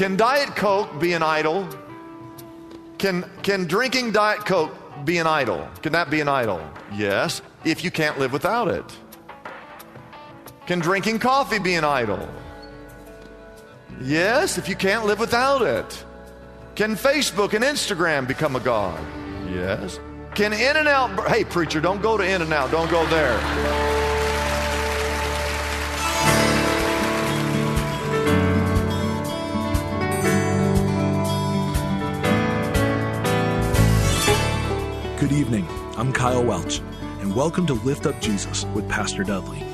Can Diet Coke be an idol? Can, can drinking Diet Coke be an idol? Can that be an idol? Yes, if you can't live without it. Can drinking coffee be an idol? Yes, if you can't live without it. Can Facebook and Instagram become a god? Yes. Can In N Out, hey, preacher, don't go to In N Out, don't go there. Good evening. I'm Kyle Welch, and welcome to Lift Up Jesus with Pastor Dudley.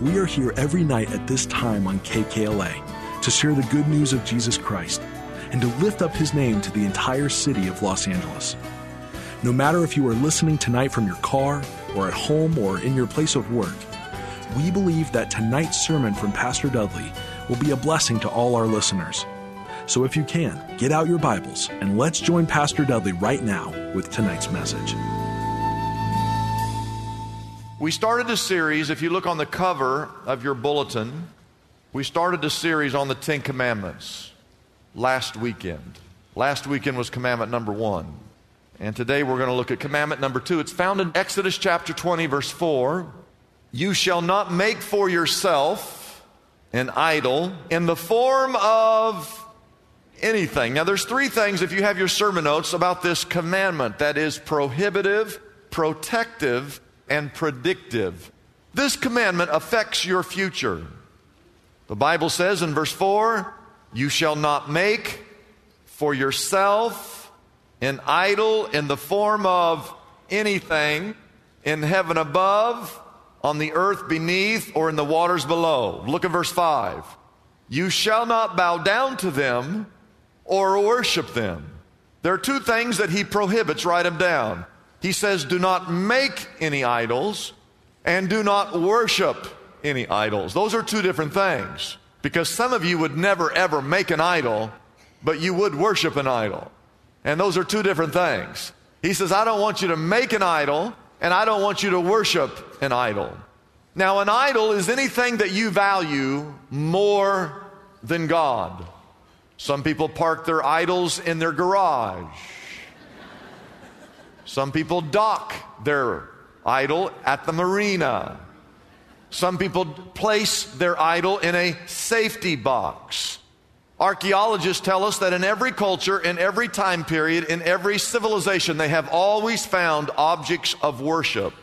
We are here every night at this time on KKLA to share the good news of Jesus Christ and to lift up his name to the entire city of Los Angeles. No matter if you are listening tonight from your car, or at home, or in your place of work, we believe that tonight's sermon from Pastor Dudley will be a blessing to all our listeners. So if you can, get out your Bibles and let's join Pastor Dudley right now with tonight's message. We started a series, if you look on the cover of your bulletin, we started a series on the Ten Commandments last weekend. Last weekend was commandment number one. And today we're going to look at commandment number two. It's found in Exodus chapter 20, verse 4. You shall not make for yourself an idol in the form of anything. Now, there's three things, if you have your sermon notes, about this commandment that is prohibitive, protective, and predictive. This commandment affects your future. The Bible says in verse 4 You shall not make for yourself an idol in the form of anything in heaven above, on the earth beneath, or in the waters below. Look at verse 5. You shall not bow down to them or worship them. There are two things that he prohibits. Write them down. He says, Do not make any idols and do not worship any idols. Those are two different things because some of you would never ever make an idol, but you would worship an idol. And those are two different things. He says, I don't want you to make an idol and I don't want you to worship an idol. Now, an idol is anything that you value more than God. Some people park their idols in their garage. Some people dock their idol at the marina. Some people place their idol in a safety box. Archaeologists tell us that in every culture, in every time period, in every civilization, they have always found objects of worship.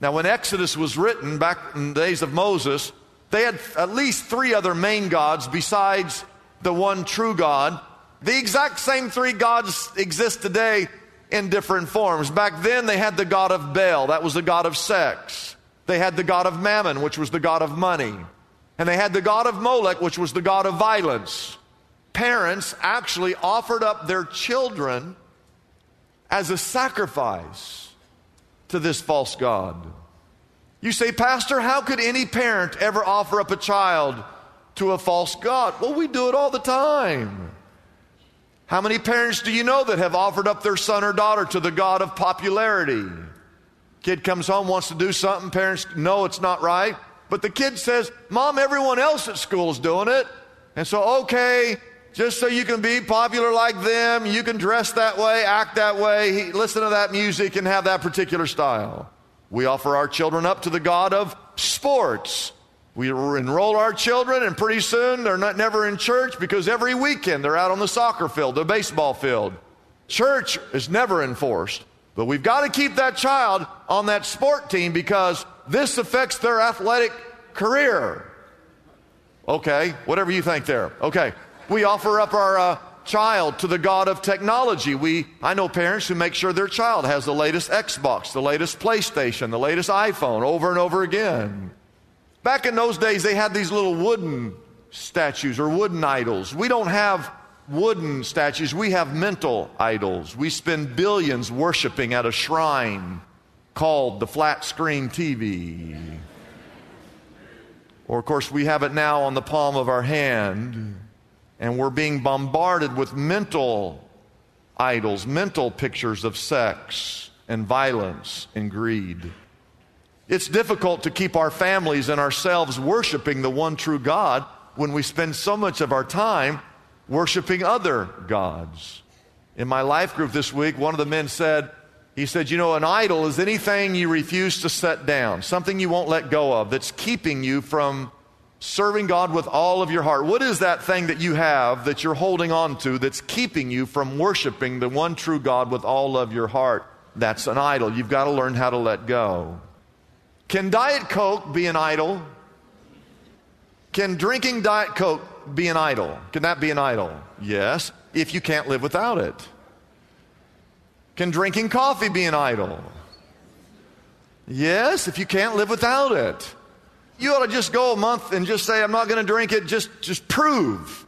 Now, when Exodus was written back in the days of Moses, they had at least three other main gods besides the one true God. The exact same three gods exist today in different forms. Back then, they had the god of Baal, that was the god of sex. They had the god of Mammon, which was the god of money. And they had the god of Molech, which was the god of violence. Parents actually offered up their children as a sacrifice to this false god. You say, Pastor, how could any parent ever offer up a child to a false God? Well, we do it all the time. How many parents do you know that have offered up their son or daughter to the God of popularity? Kid comes home, wants to do something, parents know it's not right, but the kid says, Mom, everyone else at school is doing it. And so, okay, just so you can be popular like them, you can dress that way, act that way, listen to that music, and have that particular style. We offer our children up to the God of sports. We enroll our children, and pretty soon they're not, never in church because every weekend they're out on the soccer field, the baseball field. Church is never enforced, but we've got to keep that child on that sport team because this affects their athletic career. Okay, whatever you think there. Okay, we offer up our uh, child to the God of technology. We, I know parents who make sure their child has the latest Xbox, the latest PlayStation, the latest iPhone over and over again. Back in those days, they had these little wooden statues or wooden idols. We don't have wooden statues, we have mental idols. We spend billions worshiping at a shrine called the flat screen TV. Or, of course, we have it now on the palm of our hand, and we're being bombarded with mental idols, mental pictures of sex and violence and greed. It's difficult to keep our families and ourselves worshiping the one true God when we spend so much of our time worshiping other gods. In my life group this week, one of the men said, he said, You know, an idol is anything you refuse to set down, something you won't let go of that's keeping you from serving God with all of your heart. What is that thing that you have that you're holding on to that's keeping you from worshiping the one true God with all of your heart? That's an idol. You've got to learn how to let go. Can Diet Coke be an idol? Can drinking Diet Coke be an idol? Can that be an idol? Yes, if you can't live without it. Can drinking coffee be an idol? Yes, if you can't live without it. You ought to just go a month and just say, I'm not going to drink it, just, just prove.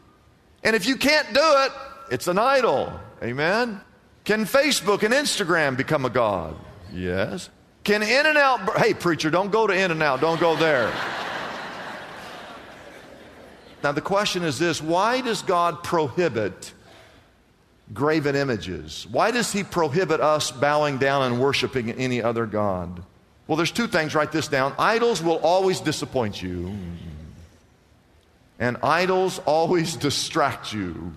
And if you can't do it, it's an idol. Amen? Can Facebook and Instagram become a God? Yes. Can In N Out, hey, preacher, don't go to In N Out, don't go there. now, the question is this why does God prohibit graven images? Why does He prohibit us bowing down and worshiping any other God? Well, there's two things. Write this down. Idols will always disappoint you, and idols always distract you.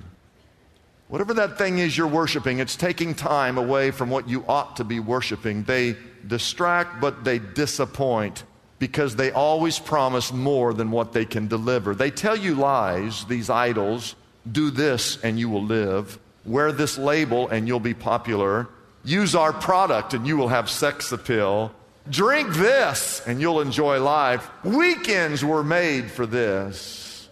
Whatever that thing is you're worshiping, it's taking time away from what you ought to be worshiping. They distract, but they disappoint because they always promise more than what they can deliver. They tell you lies, these idols. Do this and you will live. Wear this label and you'll be popular. Use our product and you will have sex appeal. Drink this and you'll enjoy life. Weekends were made for this.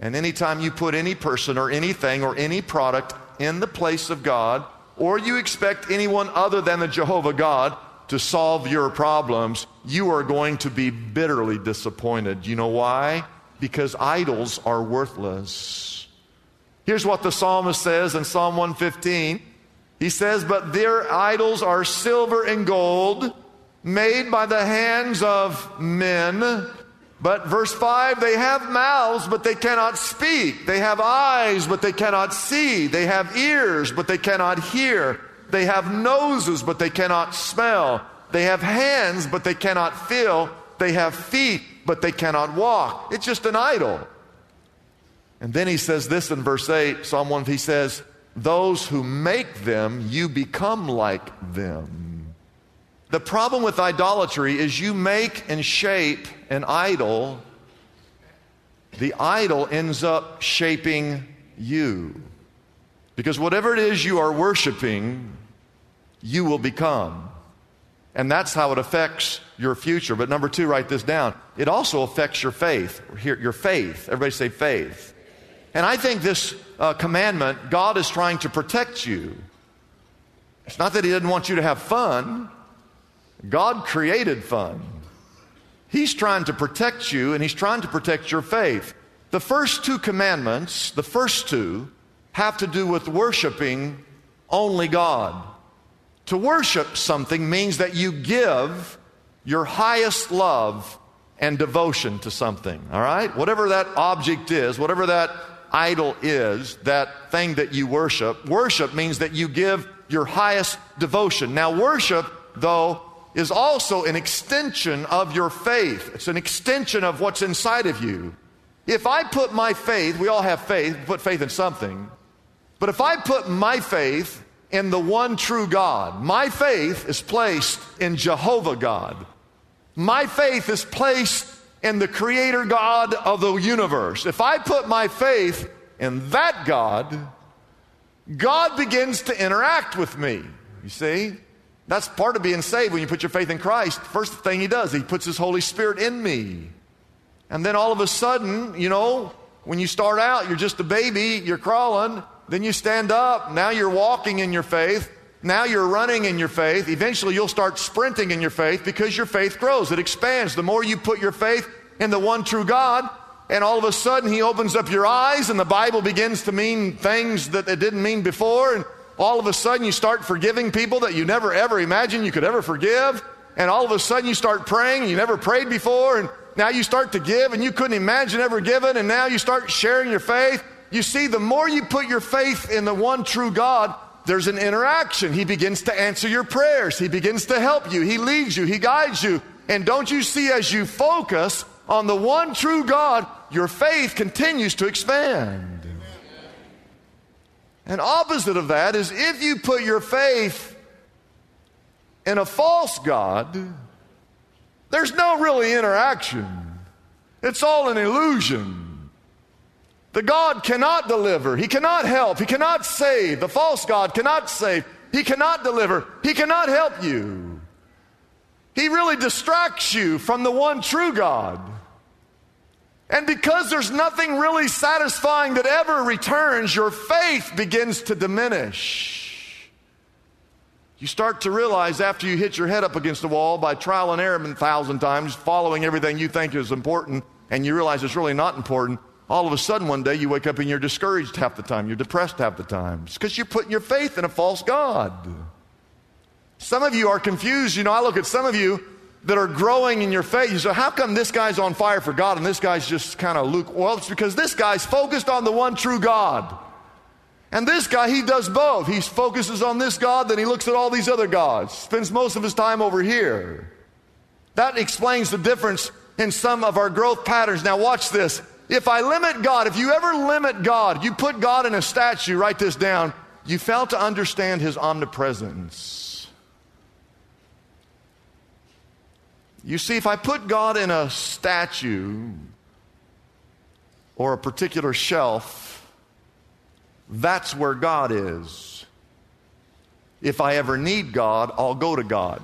And anytime you put any person or anything or any product in the place of God, or you expect anyone other than the Jehovah God to solve your problems, you are going to be bitterly disappointed. You know why? Because idols are worthless. Here's what the psalmist says in Psalm 115. He says, But their idols are silver and gold made by the hands of men. But verse 5 they have mouths, but they cannot speak. They have eyes, but they cannot see. They have ears, but they cannot hear. They have noses, but they cannot smell. They have hands, but they cannot feel. They have feet, but they cannot walk. It's just an idol. And then he says this in verse 8, Psalm 1, he says, Those who make them, you become like them. The problem with idolatry is you make and shape an idol, the idol ends up shaping you. Because whatever it is you are worshiping, you will become. And that's how it affects your future. But number two, write this down. It also affects your faith. Your faith. Everybody say faith. And I think this uh, commandment, God is trying to protect you. It's not that He didn't want you to have fun. God created fun. He's trying to protect you and He's trying to protect your faith. The first two commandments, the first two, have to do with worshiping only God. To worship something means that you give your highest love and devotion to something, all right? Whatever that object is, whatever that idol is, that thing that you worship, worship means that you give your highest devotion. Now, worship, though, is also an extension of your faith. It's an extension of what's inside of you. If I put my faith, we all have faith, put faith in something. But if I put my faith in the one true God, my faith is placed in Jehovah God. My faith is placed in the creator God of the universe. If I put my faith in that God, God begins to interact with me. You see? That's part of being saved when you put your faith in Christ. First thing He does, He puts His Holy Spirit in me. And then all of a sudden, you know, when you start out, you're just a baby, you're crawling, then you stand up, now you're walking in your faith, now you're running in your faith. Eventually, you'll start sprinting in your faith because your faith grows, it expands. The more you put your faith in the one true God, and all of a sudden he opens up your eyes and the Bible begins to mean things that it didn't mean before. And all of a sudden you start forgiving people that you never ever imagined you could ever forgive. And all of a sudden you start praying you never prayed before. And now you start to give and you couldn't imagine ever giving. And now you start sharing your faith. You see, the more you put your faith in the one true God, there's an interaction. He begins to answer your prayers. He begins to help you. He leads you. He guides you. And don't you see, as you focus on the one true God, your faith continues to expand. And opposite of that is if you put your faith in a false God, there's no really interaction. It's all an illusion. The God cannot deliver, He cannot help, He cannot save. The false God cannot save, He cannot deliver, He cannot help you. He really distracts you from the one true God. And because there's nothing really satisfying that ever returns, your faith begins to diminish. You start to realize after you hit your head up against the wall by trial and error a thousand times, following everything you think is important, and you realize it's really not important, all of a sudden one day you wake up and you're discouraged half the time, you're depressed half the time. It's because you're putting your faith in a false God. Some of you are confused. You know, I look at some of you that are growing in your faith. You say, How come this guy's on fire for God and this guy's just kind of lukewarm? Well, it's because this guy's focused on the one true God. And this guy, he does both. He focuses on this God, then he looks at all these other gods, spends most of his time over here. That explains the difference in some of our growth patterns. Now, watch this. If I limit God, if you ever limit God, you put God in a statue, write this down, you fail to understand his omnipresence. You see, if I put God in a statue or a particular shelf, that's where God is. If I ever need God, I'll go to God.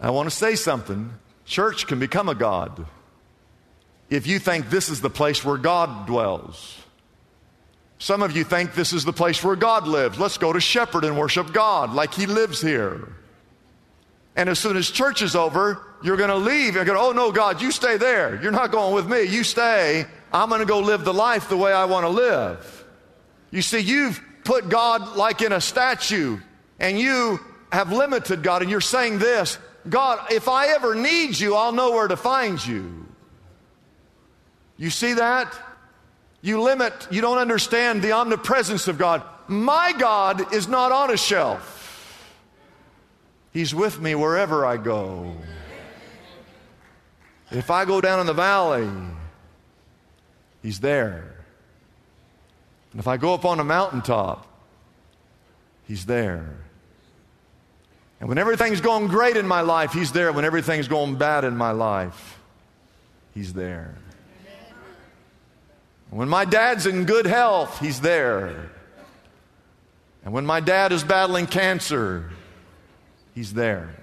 I want to say something. Church can become a God. If you think this is the place where God dwells, some of you think this is the place where God lives. Let's go to Shepherd and worship God like He lives here. And as soon as church is over, you're going to leave. You're going oh no, God, you stay there. You're not going with me. You stay. I'm going to go live the life the way I want to live. You see, you've put God like in a statue, and you have limited God, and you're saying this God, if I ever need you, I'll know where to find you. You see that? You limit, you don't understand the omnipresence of God. My God is not on a shelf. He's with me wherever I go. If I go down in the valley, He's there. And if I go up on a mountaintop, He's there. And when everything's going great in my life, He's there. When everything's going bad in my life, He's there. When my dad's in good health, He's there. And when my dad is battling cancer, He's there.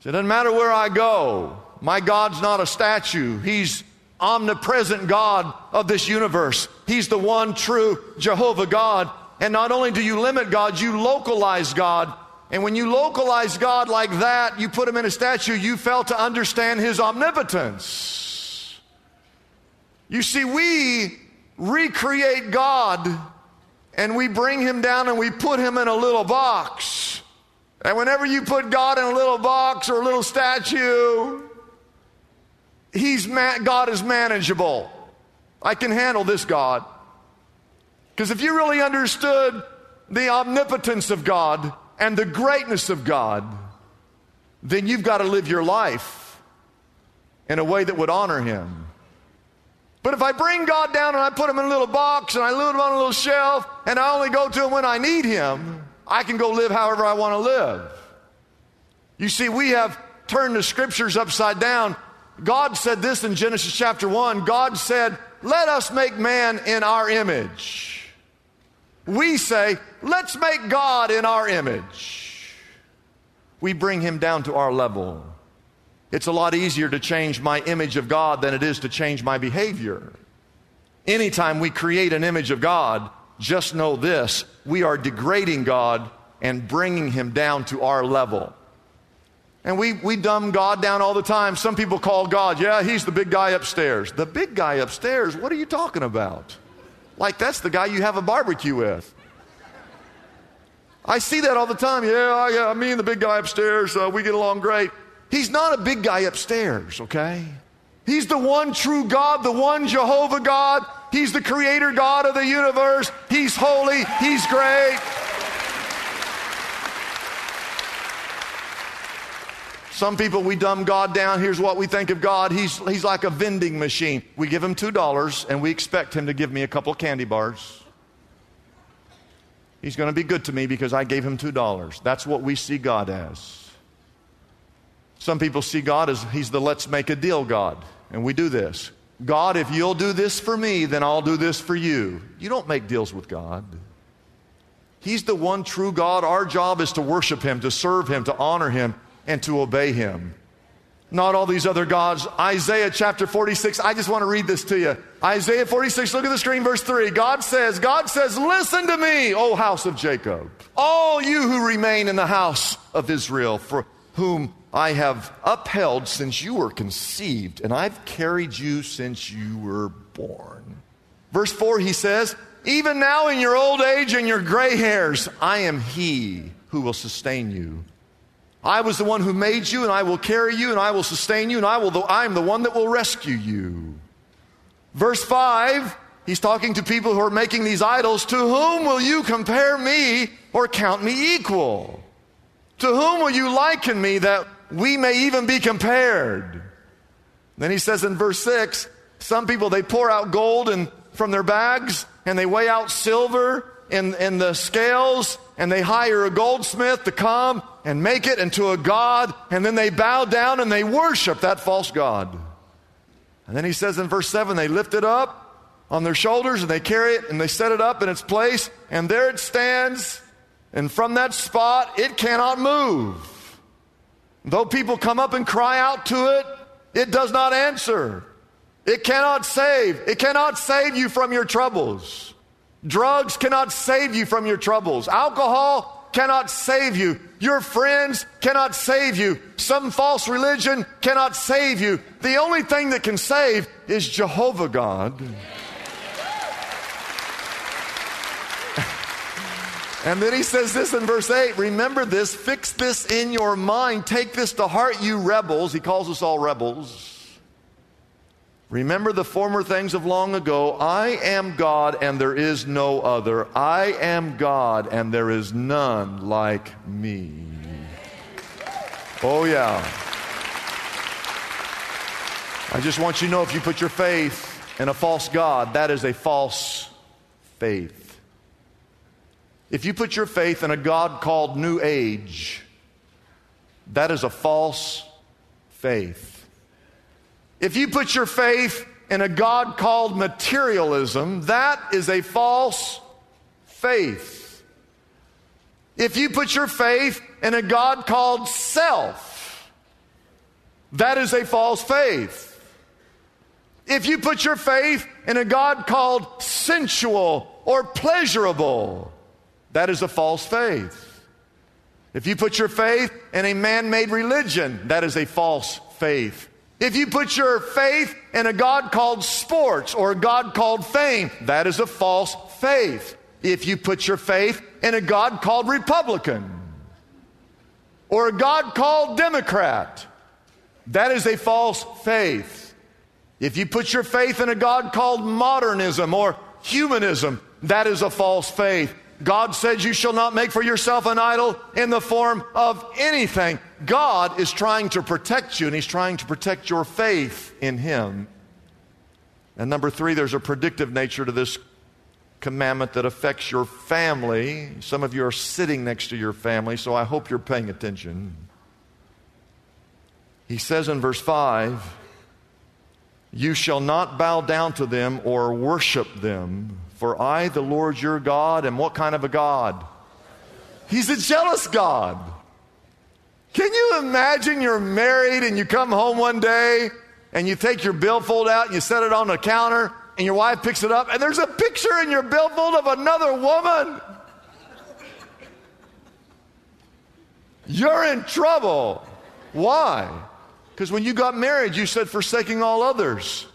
So it doesn't matter where I go. My God's not a statue. He's omnipresent God of this universe. He's the one true Jehovah God. And not only do you limit God, you localize God. And when you localize God like that, you put him in a statue, you fail to understand his omnipotence. You see, we recreate God and we bring him down and we put him in a little box. And whenever you put God in a little box or a little statue, he's God is manageable. I can handle this God. Because if you really understood the omnipotence of God and the greatness of God, then you've got to live your life in a way that would honor Him. But if I bring God down and I put Him in a little box and I leave Him on a little shelf and I only go to Him when I need Him, I can go live however I want to live. You see, we have turned the scriptures upside down. God said this in Genesis chapter 1. God said, Let us make man in our image. We say, Let's make God in our image. We bring him down to our level. It's a lot easier to change my image of God than it is to change my behavior. Anytime we create an image of God, just know this we are degrading God and bringing him down to our level. And we, we dumb God down all the time. Some people call God, yeah, he's the big guy upstairs. The big guy upstairs? What are you talking about? Like that's the guy you have a barbecue with. I see that all the time. Yeah, yeah me and the big guy upstairs, uh, we get along great. He's not a big guy upstairs, okay? He's the one true God, the one Jehovah God. He's the creator God of the universe. He's holy. He's great. Some people, we dumb God down. Here's what we think of God He's, he's like a vending machine. We give him $2 and we expect him to give me a couple candy bars. He's going to be good to me because I gave him $2. That's what we see God as. Some people see God as he's the let's make a deal God. And we do this God, if you'll do this for me, then I'll do this for you. You don't make deals with God. He's the one true God. Our job is to worship him, to serve him, to honor him and to obey him. Not all these other gods. Isaiah chapter 46, I just want to read this to you. Isaiah 46, look at the screen, verse 3. God says, God says, listen to me, O house of Jacob, all you who remain in the house of Israel, for whom I have upheld since you were conceived, and I've carried you since you were born. Verse 4, he says, Even now in your old age and your gray hairs, I am he who will sustain you. I was the one who made you, and I will carry you, and I will sustain you, and I will. I am the one that will rescue you. Verse five, he's talking to people who are making these idols. To whom will you compare me or count me equal? To whom will you liken me that we may even be compared? Then he says in verse six, some people they pour out gold and from their bags, and they weigh out silver in, in the scales, and they hire a goldsmith to come and make it into a god, and then they bow down and they worship that false god. And then he says in verse 7 they lift it up on their shoulders and they carry it and they set it up in its place, and there it stands, and from that spot it cannot move. Though people come up and cry out to it, it does not answer. It cannot save. It cannot save you from your troubles. Drugs cannot save you from your troubles. Alcohol cannot save you. Your friends cannot save you. Some false religion cannot save you. The only thing that can save is Jehovah God. And then he says this in verse 8 Remember this, fix this in your mind, take this to heart, you rebels. He calls us all rebels. Remember the former things of long ago. I am God and there is no other. I am God and there is none like me. Oh, yeah. I just want you to know if you put your faith in a false God, that is a false faith. If you put your faith in a God called New Age, that is a false faith. If you put your faith in a God called materialism, that is a false faith. If you put your faith in a God called self, that is a false faith. If you put your faith in a God called sensual or pleasurable, that is a false faith. If you put your faith in a man made religion, that is a false faith. If you put your faith in a God called sports or a God called fame, that is a false faith. If you put your faith in a God called Republican or a God called Democrat, that is a false faith. If you put your faith in a God called modernism or humanism, that is a false faith. God said, You shall not make for yourself an idol in the form of anything. God is trying to protect you, and He's trying to protect your faith in Him. And number three, there's a predictive nature to this commandment that affects your family. Some of you are sitting next to your family, so I hope you're paying attention. He says in verse 5 You shall not bow down to them or worship them. For I, the Lord your God, am what kind of a God? He's a jealous God. Can you imagine you're married and you come home one day and you take your billfold out and you set it on the counter and your wife picks it up and there's a picture in your billfold of another woman? You're in trouble. Why? Because when you got married, you said, forsaking all others.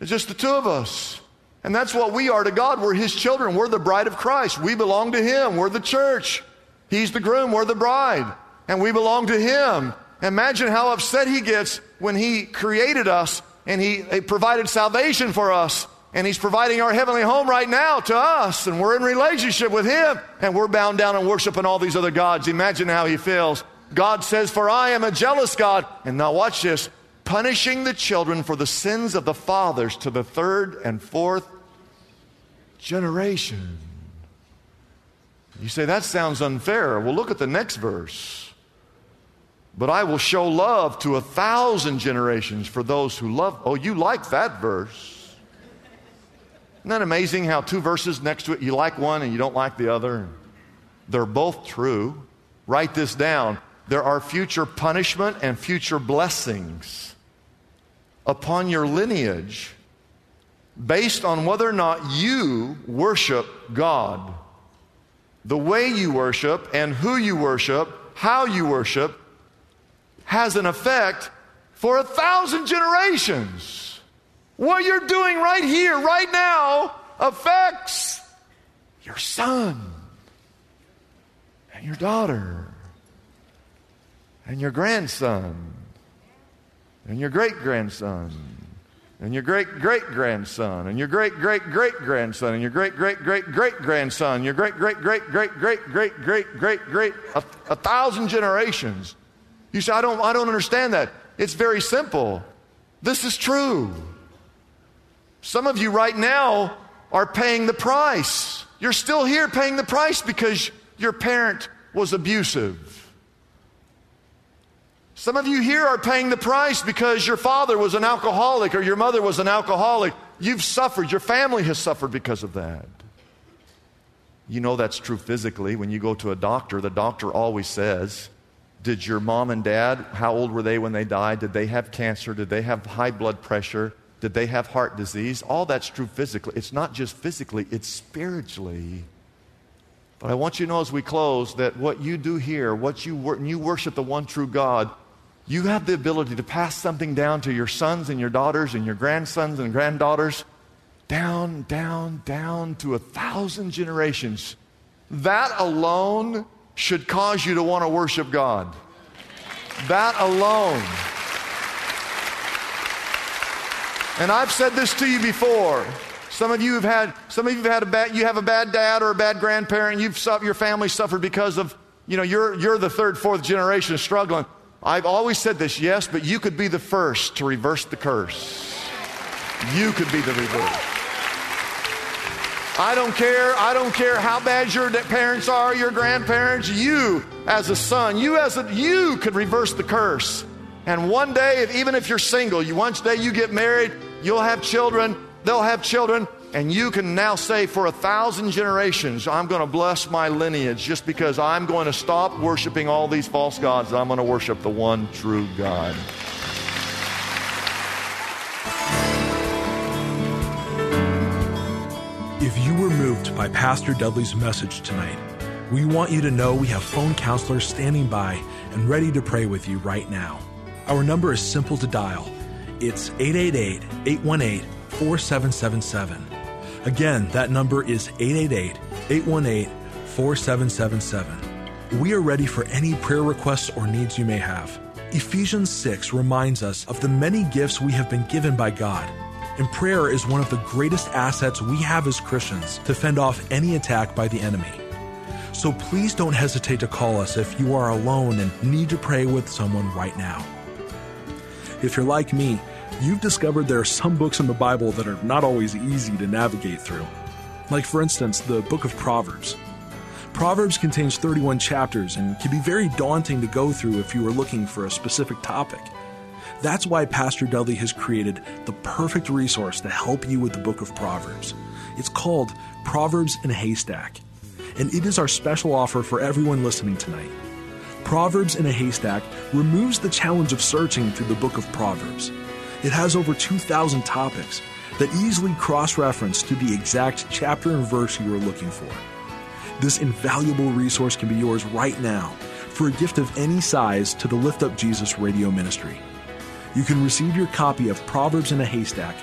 It's just the two of us. And that's what we are to God. We're His children. We're the bride of Christ. We belong to Him. We're the church. He's the groom. We're the bride. And we belong to Him. Imagine how upset He gets when He created us and He uh, provided salvation for us. And He's providing our heavenly home right now to us. And we're in relationship with Him. And we're bound down and worshiping all these other gods. Imagine how He feels. God says, For I am a jealous God. And now watch this punishing the children for the sins of the fathers to the third and fourth generation. You say, that sounds unfair. Well, look at the next verse. But I will show love to a thousand generations for those who love. Oh, you like that verse. Isn't that amazing how two verses next to it, you like one and you don't like the other? They're both true. Write this down. There are future punishment and future blessings upon your lineage based on whether or not you worship God. The way you worship and who you worship, how you worship, has an effect for a thousand generations. What you're doing right here, right now, affects your son and your daughter and your grandson and your great grandson, and your great great grandson, and your great great great grandson, and your great great great great grandson, your great great great great great great great great great a, thousand generations. You say, I don't, I don't understand that. It's very simple. This is true. Some of you right now are paying the price. You're still here paying the price because your parent was abusive. Some of you here are paying the price because your father was an alcoholic or your mother was an alcoholic. You've suffered. Your family has suffered because of that. You know that's true physically. When you go to a doctor, the doctor always says, Did your mom and dad, how old were they when they died? Did they have cancer? Did they have high blood pressure? Did they have heart disease? All that's true physically. It's not just physically, it's spiritually. But I want you to know as we close that what you do here, what you, you worship the one true God, you have the ability to pass something down to your sons and your daughters and your grandsons and granddaughters, down, down, down to a thousand generations. That alone should cause you to want to worship God. That alone. And I've said this to you before. Some of you have had, some of you have had a bad, you have a bad dad or a bad grandparent. You've suffered, your family suffered because of, you know, you're, you're the third, fourth generation struggling. I've always said this, yes, but you could be the first to reverse the curse. You could be the reverse. I don't care. I don't care how bad your parents are, your grandparents. You, as a son, you as a you could reverse the curse. And one day, if, even if you're single, you one day you get married, you'll have children. They'll have children. And you can now say, for a thousand generations, I'm going to bless my lineage just because I'm going to stop worshiping all these false gods I'm going to worship the one true God. If you were moved by Pastor Dudley's message tonight, we want you to know we have phone counselors standing by and ready to pray with you right now. Our number is simple to dial. It's 888 818 4777. Again, that number is 888 818 4777. We are ready for any prayer requests or needs you may have. Ephesians 6 reminds us of the many gifts we have been given by God. And prayer is one of the greatest assets we have as Christians to fend off any attack by the enemy. So please don't hesitate to call us if you are alone and need to pray with someone right now. If you're like me, you've discovered there are some books in the Bible that are not always easy to navigate through. Like, for instance, the book of Proverbs. Proverbs contains 31 chapters and can be very daunting to go through if you are looking for a specific topic. That's why Pastor Dudley has created the perfect resource to help you with the book of Proverbs. It's called Proverbs in a Haystack, and it is our special offer for everyone listening tonight. Proverbs in a Haystack removes the challenge of searching through the book of Proverbs. It has over 2,000 topics that easily cross reference to the exact chapter and verse you are looking for. This invaluable resource can be yours right now for a gift of any size to the Lift Up Jesus radio ministry. You can receive your copy of Proverbs in a Haystack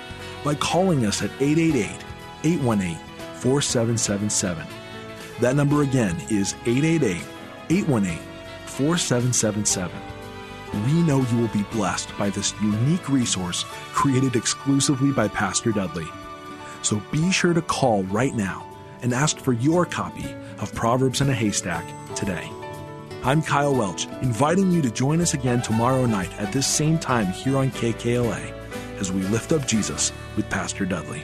by calling us at 888 818 4777. That number again is 888 818 4777. We know you will be blessed by this unique resource created exclusively by Pastor Dudley. So be sure to call right now and ask for your copy of Proverbs in a Haystack today. I'm Kyle Welch, inviting you to join us again tomorrow night at this same time here on KKLA as we lift up Jesus with Pastor Dudley.